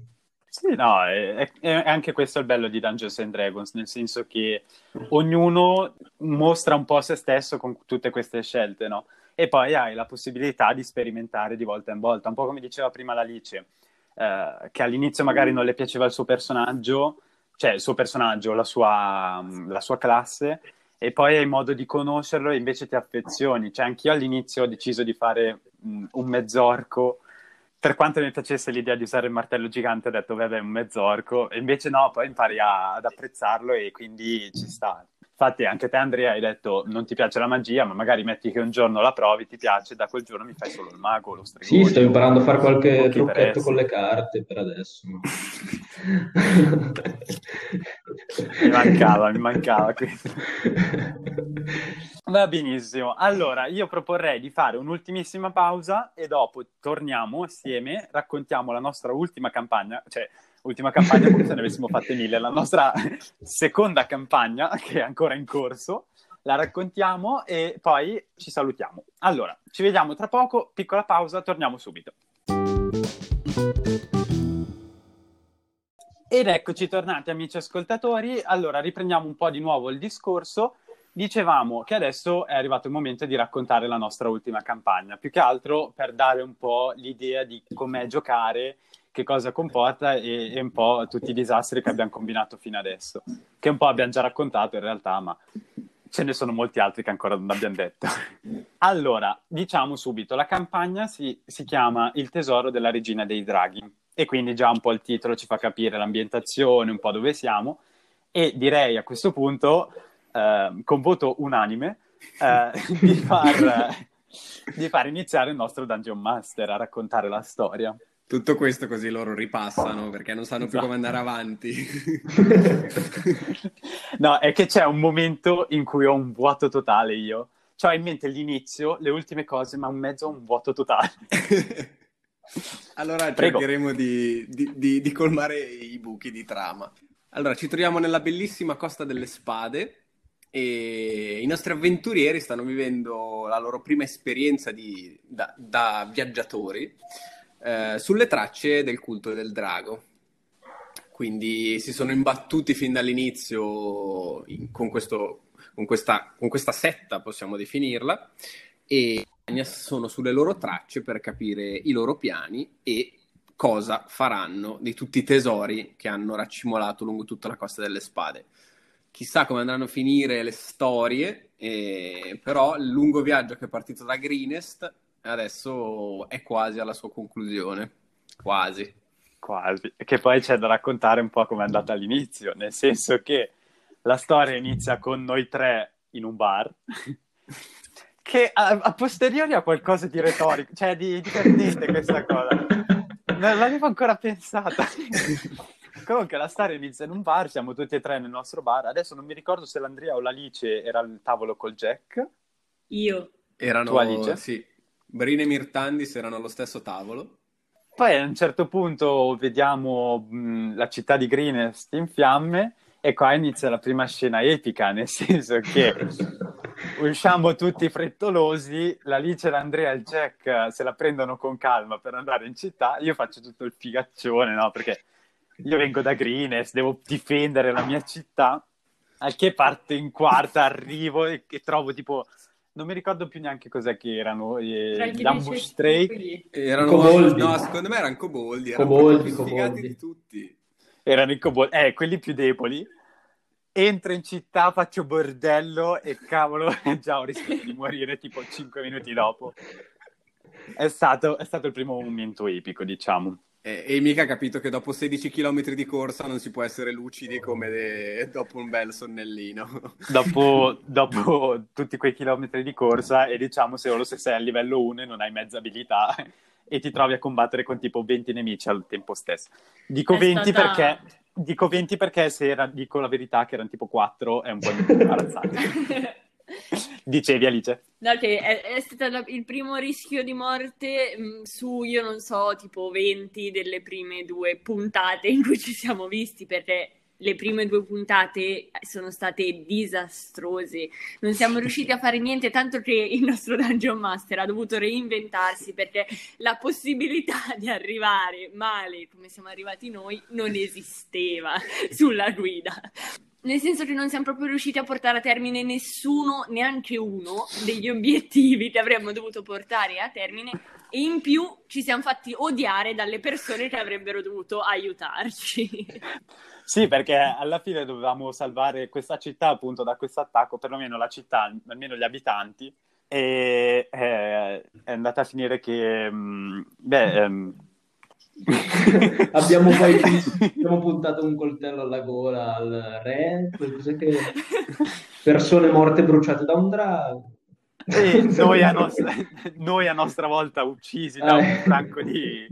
Speaker 1: Sì, no, è, è, anche questo il bello di Dungeons and Dragons, nel senso che ognuno mostra un po' se stesso con tutte queste scelte, no? E poi hai la possibilità di sperimentare di volta in volta, un po' come diceva prima l'Alice, eh, che all'inizio magari non le piaceva il suo personaggio, cioè il suo personaggio, la sua, la sua classe, e poi hai modo di conoscerlo e invece ti affezioni. Cioè, anch'io all'inizio ho deciso di fare un mezzorco. Per quanto mi piacesse l'idea di usare il martello gigante, ho detto, vabbè, un mezzorco. E invece no, poi impari a, ad apprezzarlo e quindi ci sta. Infatti anche te Andrea hai detto non ti piace la magia, ma magari metti che un giorno la provi, ti piace, da quel giorno mi fai solo il mago, lo stregone.
Speaker 4: Sì, sto imparando a fare qualche trucchetto con le carte per adesso.
Speaker 1: mi mancava, mi mancava questo. Va benissimo. Allora, io proporrei di fare un'ultimissima pausa e dopo torniamo assieme, raccontiamo la nostra ultima campagna, cioè ultima campagna come se ne avessimo fatte mille, la nostra seconda campagna che è ancora in corso, la raccontiamo e poi ci salutiamo. Allora, ci vediamo tra poco, piccola pausa, torniamo subito. Ed eccoci tornati amici ascoltatori, allora riprendiamo un po' di nuovo il discorso. Dicevamo che adesso è arrivato il momento di raccontare la nostra ultima campagna, più che altro per dare un po' l'idea di com'è giocare che cosa comporta e, e, un po' tutti i disastri che abbiamo combinato fino adesso, che un po' abbiamo già raccontato in realtà, ma ce ne sono molti altri che ancora non abbiamo detto. allora, diciamo subito, la campagna si, si chiama Il tesoro della regina dei draghi e quindi già un po' il titolo ci fa capire l'ambientazione, un po' dove siamo e direi a questo punto, eh, con voto unanime, eh, di, far, di far iniziare il nostro Dungeon Master a raccontare la storia.
Speaker 2: Tutto questo così loro ripassano perché non sanno più come andare avanti.
Speaker 1: no, è che c'è un momento in cui ho un vuoto totale io. Cioè, in mente l'inizio, le ultime cose, ma un mezzo un vuoto totale.
Speaker 2: allora Prego. cercheremo di, di, di, di colmare i buchi di trama. Allora, ci troviamo nella bellissima Costa delle Spade e i nostri avventurieri stanno vivendo la loro prima esperienza di, da, da viaggiatori eh, sulle tracce del culto del drago. Quindi si sono imbattuti fin dall'inizio in, con, questo, con, questa, con questa setta, possiamo definirla, e sono sulle loro tracce per capire i loro piani e cosa faranno di tutti i tesori che hanno raccimolato lungo tutta la costa delle spade. Chissà come andranno a finire le storie, eh, però il lungo viaggio che è partito da Greenest adesso è quasi alla sua conclusione. Quasi.
Speaker 1: Quasi. Che poi c'è da raccontare un po' come è andata all'inizio, nel senso che la storia inizia con noi tre in un bar, che a, a posteriori ha qualcosa di retorico, cioè di divertente questa cosa. Non l'avevo ancora pensata. Comunque la storia inizia in un bar, siamo tutti e tre nel nostro bar. Adesso non mi ricordo se l'Andrea o l'Alice era al tavolo col Jack.
Speaker 3: Io.
Speaker 2: Erano, tu, Alice? Sì, Brine e Mirtandis erano allo stesso tavolo.
Speaker 1: Poi a un certo punto vediamo mh, la città di Greenest in fiamme e qua inizia la prima scena epica, nel senso che usciamo tutti frettolosi, l'Alice, l'Andrea e il Jack se la prendono con calma per andare in città, io faccio tutto il figaccione, no? Perché io vengo da Greenest, devo difendere la mia città, al che parte in quarta, arrivo e, e trovo tipo non mi ricordo più neanche cos'è che erano eh, gli ambustrei
Speaker 2: erano coboldi. no secondo me erano coboldi erano coboldi, coboldi. di tutti.
Speaker 1: Erano i coboldi eh quelli più deboli. Entro in città faccio bordello e cavolo già ho rischiato di morire tipo 5 minuti dopo. È stato, è stato il primo momento epico diciamo
Speaker 2: E, e mica ha capito che dopo 16 km di corsa non si può essere lucidi come de... dopo un bel sonnellino.
Speaker 1: Dopo, dopo, tutti quei chilometri di corsa e diciamo solo se sei a livello 1 e non hai mezza abilità e ti trovi a combattere con tipo 20 nemici al tempo stesso. Dico è 20 stata... perché dico 20 perché se era, dico la verità che erano tipo 4 è un po' imbarazzante. Dicevi Alice?
Speaker 3: No, che è, è stato il primo rischio di morte mh, mm, su, io non so, tipo 20 delle prime due puntate in cui ci siamo visti, perché le prime due puntate sono state disastrose. Non siamo riusciti a fare niente, tanto che il nostro Dungeon Master ha dovuto reinventarsi perché la possibilità di arrivare male come siamo arrivati noi non esisteva sulla guida nel senso che non siamo proprio riusciti a portare a termine nessuno, neanche uno, degli obiettivi che avremmo dovuto portare a termine e in più ci siamo fatti odiare dalle persone che avrebbero dovuto aiutarci.
Speaker 1: Sì, perché alla fine dovevamo salvare questa città appunto da questo attacco, perlomeno la città, almeno gli abitanti, e eh, è andata a finire che, mm, beh, ehm,
Speaker 4: abbiamo poi abbiamo puntato un coltello alla gola al re, che... persone morte bruciate da un drago.
Speaker 1: E noi a, nostra, noi a nostra volta uccisi da un eh. sacco di,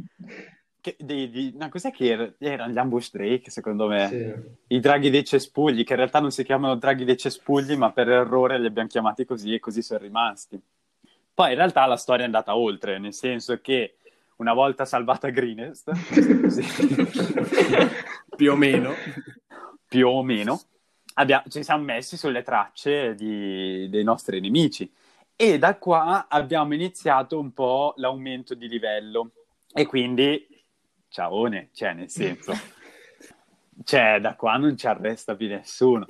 Speaker 1: di, di, no, cos'è che era? erano gli ambush drake secondo me sì. i draghi dei cespugli che in realtà non si chiamano draghi dei cespugli ma per errore li abbiamo chiamati così e così sono rimasti poi in realtà la storia è andata oltre nel senso che una volta salvata Greenest,
Speaker 2: più o meno,
Speaker 1: più o meno, abbiamo, ci siamo messi sulle tracce di, dei nostri nemici. E da qua abbiamo iniziato un po' l'aumento di livello. E quindi ciaone, cioè nel senso, cioè da qua non ci arresta più nessuno.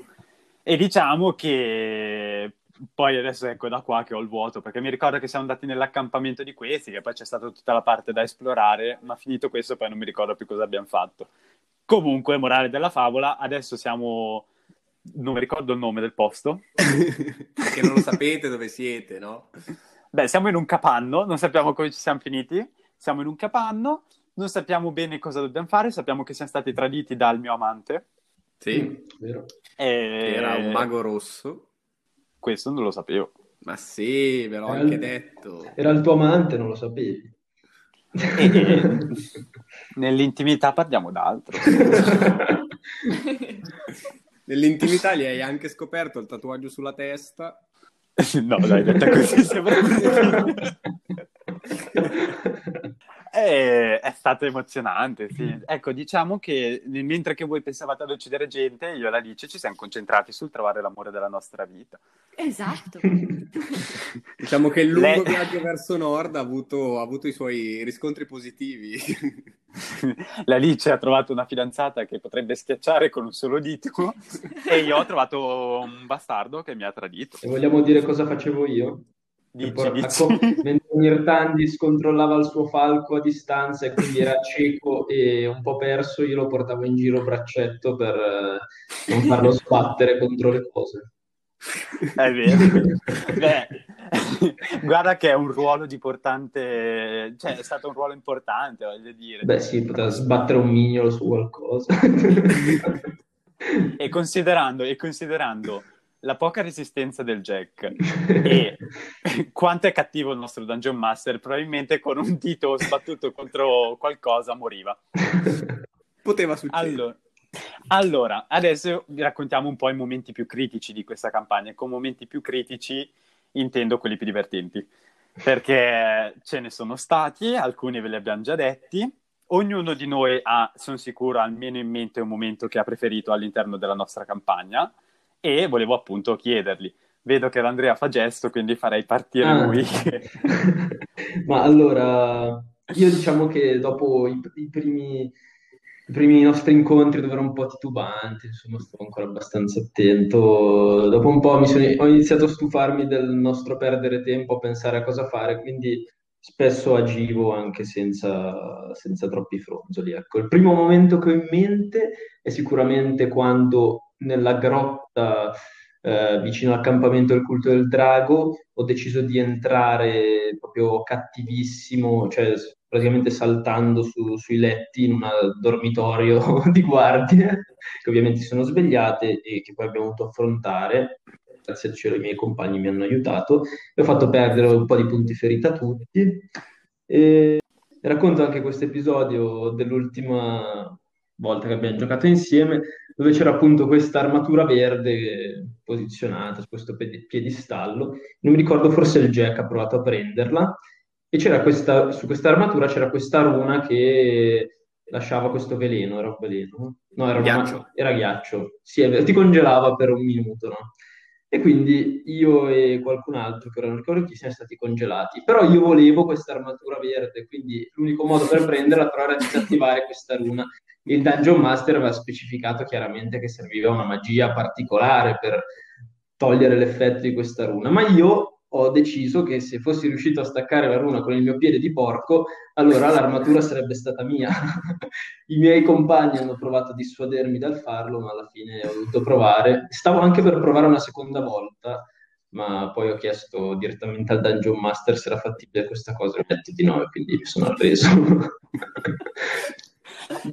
Speaker 1: E diciamo che poi adesso ecco da qua che ho il vuoto, perché mi ricordo che siamo andati nell'accampamento di questi, che poi c'è stata tutta la parte da esplorare, ma finito questo poi non mi ricordo più cosa abbiamo fatto. Comunque, morale della favola, adesso siamo... non mi ricordo il nome del posto.
Speaker 2: perché non lo sapete dove siete, no?
Speaker 1: Beh, siamo in un capanno, non sappiamo come ci siamo finiti, siamo in un capanno, non sappiamo bene cosa dobbiamo fare, sappiamo che siamo stati traditi dal mio amante.
Speaker 2: Sì, vero. E... Era un mago rosso.
Speaker 1: Questo non lo sapevo.
Speaker 2: Ma sì, ve l'ho era anche il... detto.
Speaker 4: Era il tuo amante, non lo sapevi.
Speaker 1: E... Nell'intimità parliamo d'altro.
Speaker 2: Nell'intimità gli hai anche scoperto il tatuaggio sulla testa.
Speaker 1: no, dai, detta così sembra così. È, è, stato emozionante, sì. Mm. Ecco, diciamo che mentre che voi pensavate ad uccidere gente, io e la Alice ci siamo concentrati sul trovare l'amore della nostra vita.
Speaker 3: Esatto.
Speaker 2: diciamo che il lungo Le... viaggio verso nord ha avuto, ha avuto, i suoi riscontri positivi.
Speaker 1: la Alice ha trovato una fidanzata che potrebbe schiacciare con un solo dito e io ho trovato un bastardo che mi ha tradito.
Speaker 4: E vogliamo dire cosa facevo io? Dici, por- dici. Co- mentre Mirtandis controllava il suo falco a distanza e quindi era cieco e un po' perso, io lo portavo in giro braccetto per eh, non farlo sbattere contro le cose.
Speaker 1: È vero. Beh, guarda che è un ruolo di portante, cioè è stato un ruolo importante, voglio dire.
Speaker 4: Beh sì, poteva sbattere un mignolo su qualcosa.
Speaker 1: e considerando, e considerando la poca resistenza del Jack e quanto è cattivo il nostro Dungeon Master, probabilmente con un dito sbattuto contro qualcosa moriva.
Speaker 2: Poteva succedere.
Speaker 1: Allora, allora, adesso vi raccontiamo un po' i momenti più critici di questa campagna. Con momenti più critici intendo quelli più divertenti, perché ce ne sono stati, alcuni ve li abbiamo già detti. Ognuno di noi ha, sono sicuro, almeno in mente un momento che ha preferito all'interno della nostra campagna e volevo appunto chiedergli. Vedo che l'Andrea fa gesto, quindi farei partire ah. lui.
Speaker 4: Ma allora, io diciamo che dopo i, i, primi, i, primi, nostri incontri dove ero un po' titubante, insomma, stavo ancora abbastanza attento. Dopo un po' sono, ho iniziato a stufarmi del nostro perdere tempo a pensare a cosa fare, quindi spesso agivo anche senza, senza troppi fronzoli. Ecco, il primo momento che ho in mente è sicuramente quando nella grotta eh, vicino al campamento del culto del drago ho deciso di entrare proprio cattivissimo, cioè praticamente saltando su, sui letti in un dormitorio di guardie, che ovviamente si sono svegliate e che poi abbiamo dovuto affrontare. Grazie al cielo i miei compagni mi hanno aiutato e ho fatto perdere un po' di punti ferita a tutti. E racconto anche questo episodio dell'ultima volta che abbiamo giocato insieme, dove c'era appunto questa armatura verde posizionata su questo piedistallo. Non mi ricordo, forse il Jack ha provato a prenderla e c'era questa, su questa armatura c'era questa runa che lasciava questo veleno, era un veleno? No, era,
Speaker 2: ghiaccio.
Speaker 4: Una, era ghiaccio. Sì, ti congelava per un minuto, no? E quindi io e qualcun altro, che ora non ricordo chi, siamo stati congelati. Però io volevo questa armatura verde, quindi l'unico modo per prenderla però era disattivare questa runa. Il Dungeon Master aveva specificato chiaramente che serviva una magia particolare per togliere l'effetto di questa runa, ma io ho deciso che se fossi riuscito a staccare la runa con il mio piede di porco, allora l'armatura sarebbe stata mia. I miei compagni hanno provato a dissuadermi dal farlo, ma alla fine ho dovuto provare. Stavo anche per provare una seconda volta, ma poi ho chiesto direttamente al Dungeon Master se era fattibile questa cosa ha detto di no, quindi mi sono arreso.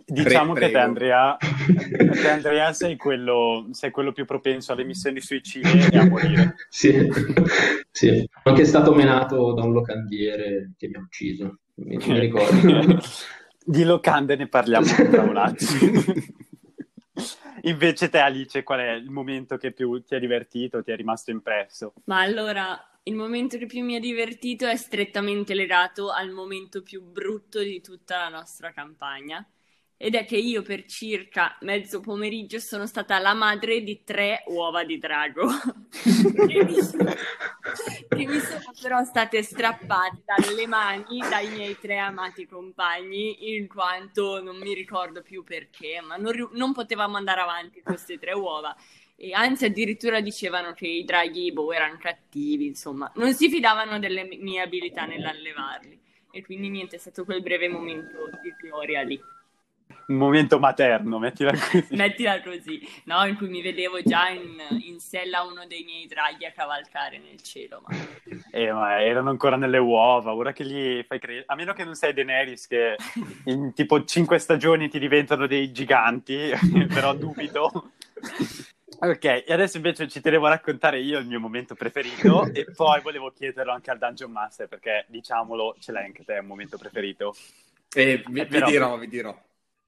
Speaker 1: Diciamo Pre- che te Andrea, te Andrea sei, quello, sei, quello, più propenso alle missioni suicide e a morire.
Speaker 4: sì, sì. Anche stato menato da un locandiere che mi ha ucciso, mi, mi ricordo.
Speaker 1: Di locande ne parliamo tra un attimo. Invece te Alice, qual è il momento che più ti è divertito, ti è rimasto impresso?
Speaker 3: Ma allora, il momento che più mi ha divertito è strettamente legato al momento più brutto di tutta la nostra campagna, ed è che io per circa mezzo pomeriggio sono stata la madre di tre uova di drago. Che, mi sono, che, mi sono, però state strappate dalle mani dai miei tre amati compagni in quanto non mi ricordo più perché ma non, non potevamo andare avanti queste tre uova. E anzi addirittura dicevano che i draghi boh, erano cattivi insomma. Non si fidavano delle mie abilità nell'allevarli. E quindi niente è stato quel breve momento di gloria lì
Speaker 1: un momento materno, mettila così.
Speaker 3: mettila così, no? In cui mi vedevo già in, in sella uno dei miei draghi a cavalcare nel cielo. Ma...
Speaker 1: Eh, ma erano ancora nelle uova, ora che li fai credere, a meno che non sei Daenerys che in tipo cinque stagioni ti diventano dei giganti, però dubito. Ok, e adesso invece ci tenevo a raccontare io il mio momento preferito e poi volevo chiederlo anche al Dungeon Master perché diciamolo, ce l'hai anche te un momento preferito.
Speaker 2: Eh, vi, eh, però... vi dirò, vi dirò.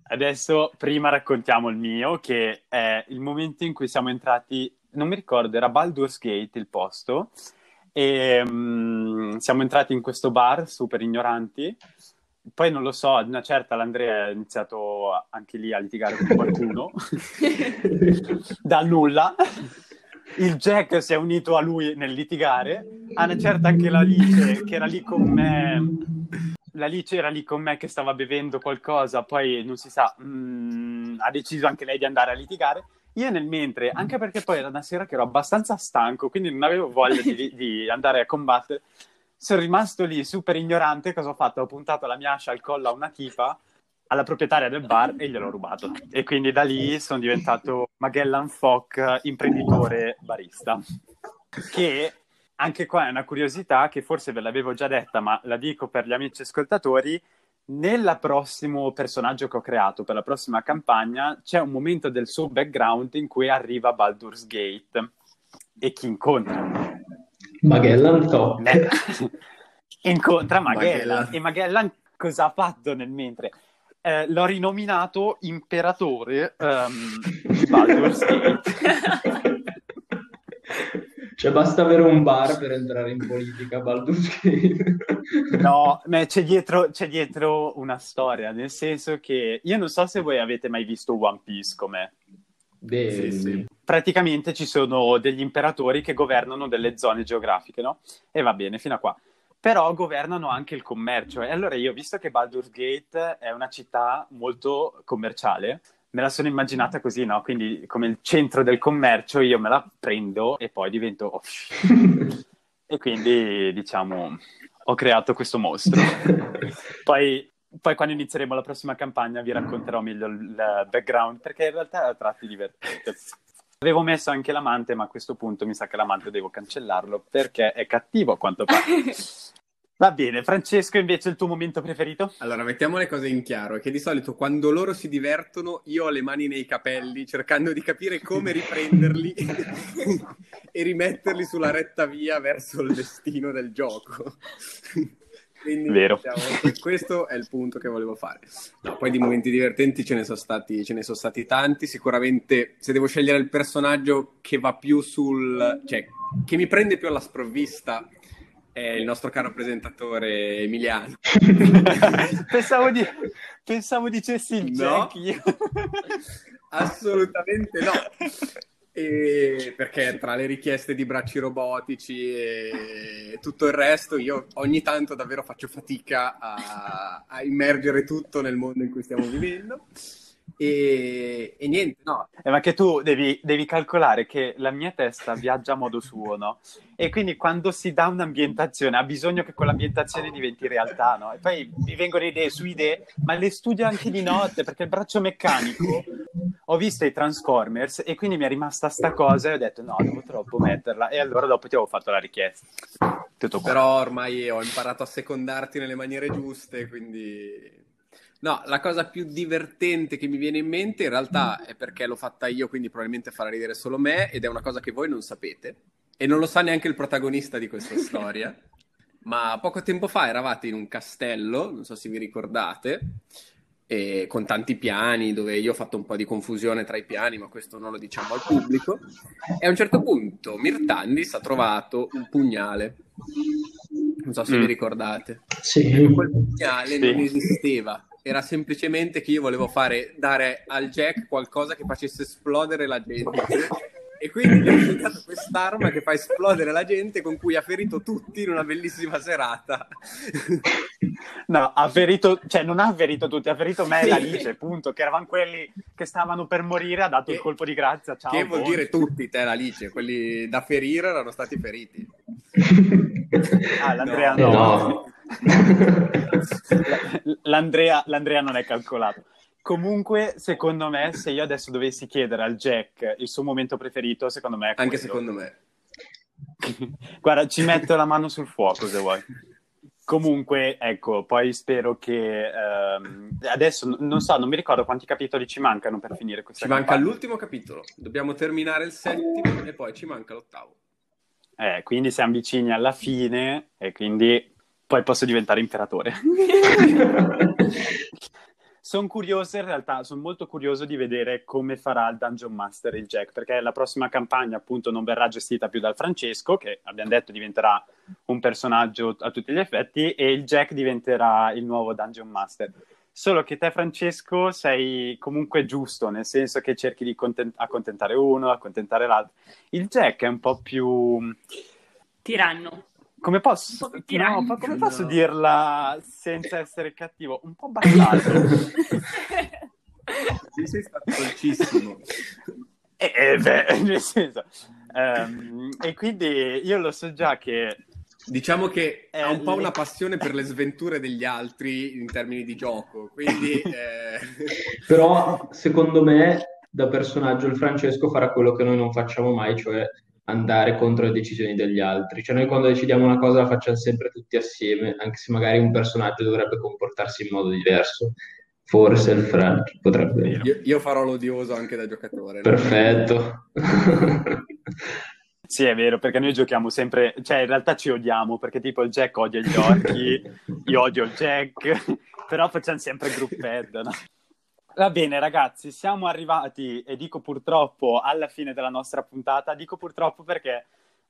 Speaker 1: Adesso prima raccontiamo il mio, che è il momento in cui siamo entrati, non mi ricordo, era Baldur's Gate il posto, e um, siamo entrati in questo bar super ignoranti. Poi non lo so, ad una certa l'Andrea ha iniziato anche lì a litigare con qualcuno, dal nulla. Il Jack si è unito a lui nel litigare. A una certa anche l'Alice, che era lì con me, la Lice era lì con me che stava bevendo qualcosa, poi non si sa, mm, ha deciso anche lei di andare a litigare. Io nel mentre, anche perché poi era una sera che ero abbastanza stanco, quindi non avevo voglia di, di andare a combattere, sono rimasto lì super ignorante. Cosa ho fatto? Ho puntato la mia ascia al collo a una tipa, alla proprietaria del bar, e gliel'ho rubato. E quindi da lì sono diventato Magellan Fock, imprenditore barista. Che anche qua è una curiosità che forse ve l'avevo già detta, ma la dico per gli amici ascoltatori. Nel prossimo personaggio che ho creato per la prossima campagna c'è un momento del suo background in cui arriva Baldur's Gate e chi incontra?
Speaker 4: Magellan Top.
Speaker 1: incontra Magellan. Magellan. E Magellan cosa ha fatto nel mentre? Eh, l'ho rinominato imperatore um, di Baldur's Gate.
Speaker 4: Cioè, basta avere un bar per entrare in politica, Baldur's Gate.
Speaker 1: no, ma c'è dietro, c'è dietro una storia, nel senso che io non so se voi avete mai visto One Piece come
Speaker 4: Beh, sì, sì.
Speaker 1: Praticamente ci sono degli imperatori che governano delle zone geografiche, no? E va bene, fino a qua. Però governano anche il commercio. E allora io, visto che Baldur's Gate è una città molto commerciale, me la sono immaginata così, no? Quindi come il centro del commercio io me la prendo e poi divento... Oh, e quindi, diciamo, ho creato questo mostro. poi, poi, quando inizieremo la prossima campagna vi racconterò meglio il background, perché in realtà è a tratti divertente. Avevo messo anche l'amante, ma a questo punto mi sa che l'amante devo cancellarlo perché è cattivo a quanto pare. Va bene, Francesco, invece il tuo momento preferito?
Speaker 2: Allora, mettiamo le cose in chiaro, è che di solito quando loro si divertono io ho le mani nei capelli cercando di capire come riprenderli e rimetterli sulla retta via verso il destino del gioco. Quindi,
Speaker 1: Vero.
Speaker 2: Diciamo, questo è il punto che volevo fare. No, poi di momenti divertenti ce ne, sono stati, ce ne sono stati tanti. Sicuramente, se devo scegliere il personaggio che va più sul. cioè, che mi prende più alla sprovvista, è il nostro caro presentatore Emiliano.
Speaker 1: pensavo, di, pensavo dicessi il
Speaker 2: No.
Speaker 1: Jack. io.
Speaker 2: Assolutamente no. E perché tra le richieste di bracci robotici e tutto il resto, io ogni tanto davvero faccio fatica a, a immergere tutto nel mondo in cui stiamo vivendo. E, e niente, no,
Speaker 1: Eh, ma che tu devi, devi calcolare che la mia testa viaggia a modo suo, no? E quindi quando si dà un'ambientazione ha bisogno che quell'ambientazione diventi realtà, no? E poi mi vengono idee su idee, ma le studio anche di notte perché il braccio meccanico ho visto i Transformers e quindi mi è rimasta sta cosa e ho detto no, devo troppo metterla. E allora dopo ti avevo fatto la richiesta. Tutto qua.
Speaker 2: però ormai ho imparato a secondarti nelle maniere giuste, quindi... No, la cosa più divertente che mi viene in mente in realtà è perché l'ho fatta io, quindi probabilmente farà ridere solo me, ed è una cosa che voi non sapete, e non lo sa neanche il protagonista di questa storia. Ma poco tempo fa eravate in un castello, non so se vi ricordate, e con tanti piani, dove io ho fatto un po' di confusione tra i piani, ma questo non lo diciamo al pubblico. E a un certo punto Mirtandis ha trovato un pugnale. Non so se
Speaker 1: Mm.
Speaker 2: vi ricordate.
Speaker 4: Sì.
Speaker 2: Quel pugnale
Speaker 1: Sì.
Speaker 2: non esisteva. Era semplicemente che io volevo fare dare al Jack qualcosa che facesse esplodere la gente. E quindi gli ho insegnato quest'arma che fa esplodere la gente con cui ha ferito tutti in una bellissima serata.
Speaker 1: No, ha ferito, cioè non ha ferito tutti, ha ferito me e
Speaker 2: Sì.
Speaker 1: Alice, punto, che eravamo quelli che stavano per morire, ha dato il
Speaker 2: Che-
Speaker 1: colpo di grazia, ciao.
Speaker 2: che vuol
Speaker 1: buon.
Speaker 2: dire tutti, te, Alice. Quelli da ferire erano stati feriti.
Speaker 1: Ah, l'Andrea
Speaker 2: No,
Speaker 1: no.
Speaker 4: no.
Speaker 1: L'Andrea, l'Andrea non è calcolato. Comunque, secondo me, se io adesso dovessi chiedere al Jack il suo momento preferito, secondo me è
Speaker 2: Anche secondo me.
Speaker 1: Guarda, ci metto la mano sul fuoco se vuoi. Comunque, ecco, poi spero che ehm, adesso non so, non mi ricordo quanti capitoli ci mancano per finire questa
Speaker 2: Ci manca
Speaker 1: campagna.
Speaker 2: l'ultimo capitolo. Dobbiamo terminare il settimo e poi ci manca l'ottavo.
Speaker 1: Eh, quindi siamo vicini alla fine e quindi poi posso diventare imperatore. sono curioso in realtà, sono molto curioso di vedere come farà il Dungeon Master il Jack, perché la prossima campagna appunto non verrà gestita più dal Francesco, che abbiamo detto diventerà un personaggio a tutti gli effetti, e il Jack diventerà il nuovo Dungeon Master. Solo che te, Francesco, sei comunque giusto, nel senso che cerchi di content- accontentare uno, accontentare l'altro. Il Jack è un po' più...
Speaker 3: Tiranno.
Speaker 1: Come posso, no, come posso dirla senza essere cattivo? Un po' bastardo.
Speaker 2: Sì, sei stato dolcissimo.
Speaker 1: E, e beh, nel senso... ehm, e quindi io lo so già che...
Speaker 2: Diciamo che
Speaker 1: Eh,
Speaker 2: ha un po' una passione per le sventure degli altri in termini di gioco, quindi eh,
Speaker 4: Però, secondo me, da personaggio il Francesco farà quello che noi non facciamo mai, cioè andare contro le decisioni degli altri. Cioè noi quando decidiamo una cosa la facciamo sempre tutti assieme, anche se magari un personaggio dovrebbe comportarsi in modo diverso. Forse il Frank potrebbe...
Speaker 2: io, io farò l'odioso anche da giocatore. no?
Speaker 4: Perfetto.
Speaker 1: Sì, è vero, perché noi giochiamo sempre... Cioè, in realtà ci odiamo, perché tipo il Jack odia gli orchi, io odio il Jack, però facciamo sempre gruppetto, no? Va bene, ragazzi, siamo arrivati, e dico purtroppo, alla fine della nostra puntata. Dico purtroppo perché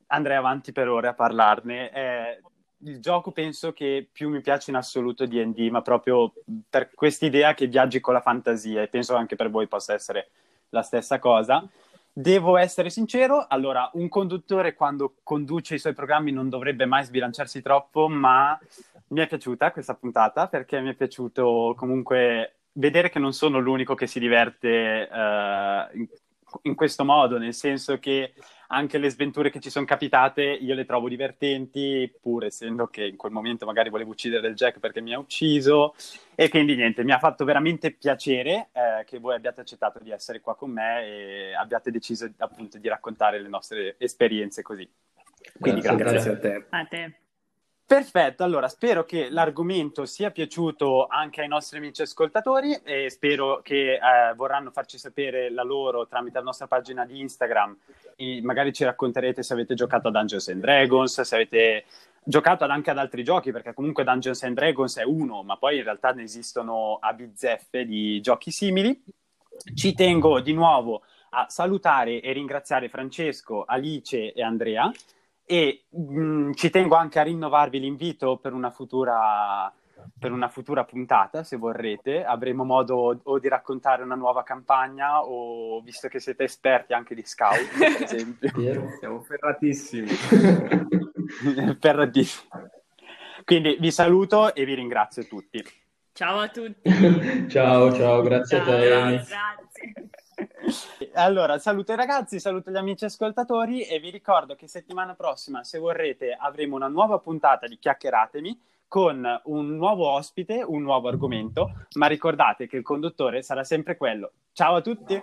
Speaker 1: andrei avanti per ore a parlarne. Eh, il gioco penso che più mi piace in assoluto di D&D, ma proprio per quest'idea che viaggi con la fantasia, e penso anche per voi possa essere la stessa cosa. Devo essere sincero, allora, un conduttore quando conduce i suoi programmi non dovrebbe mai sbilanciarsi troppo, ma mi è piaciuta questa puntata perché mi è piaciuto comunque vedere che non sono l'unico che si diverte eh, in, in questo modo, nel senso che anche le sventure che ci sono capitate io le trovo divertenti, pur essendo che in quel momento magari volevo uccidere il Jack perché mi ha ucciso. E quindi niente, mi ha fatto veramente piacere eh, che voi abbiate accettato di essere qua con me e abbiate deciso appunto di raccontare le nostre esperienze così. Quindi
Speaker 2: grazie,
Speaker 1: grazie.
Speaker 2: grazie a te.
Speaker 3: A te.
Speaker 1: Perfetto, allora spero che l'argomento sia piaciuto anche ai nostri amici ascoltatori e spero che eh, vorranno farci sapere la loro tramite la nostra pagina di Instagram e magari ci racconterete se avete giocato a Dungeons and Dragons, se avete giocato anche ad altri giochi, perché comunque Dungeons and Dragons è uno, ma poi in realtà ne esistono a bizzeffe di giochi simili. Ci tengo di nuovo a salutare e ringraziare Francesco, Alice e Andrea e mh, mm, ci tengo anche a rinnovarvi l'invito per una futura per una futura puntata, se vorrete. Avremo modo o di raccontare una nuova campagna o, visto che siete esperti anche di scout, per esempio.
Speaker 2: Siamo ferratissimi.
Speaker 1: ferratissimi. Quindi vi saluto e vi ringrazio tutti.
Speaker 3: Ciao a tutti.
Speaker 4: ciao, ciao, grazie
Speaker 3: ciao,
Speaker 4: a te.
Speaker 3: Grazie.
Speaker 1: Allora, saluto i ragazzi, saluto gli amici ascoltatori e vi ricordo che settimana prossima, se vorrete, avremo una nuova puntata di Chiacchieratemi con un nuovo ospite, un nuovo argomento, ma ricordate che il conduttore sarà sempre quello. Ciao a tutti!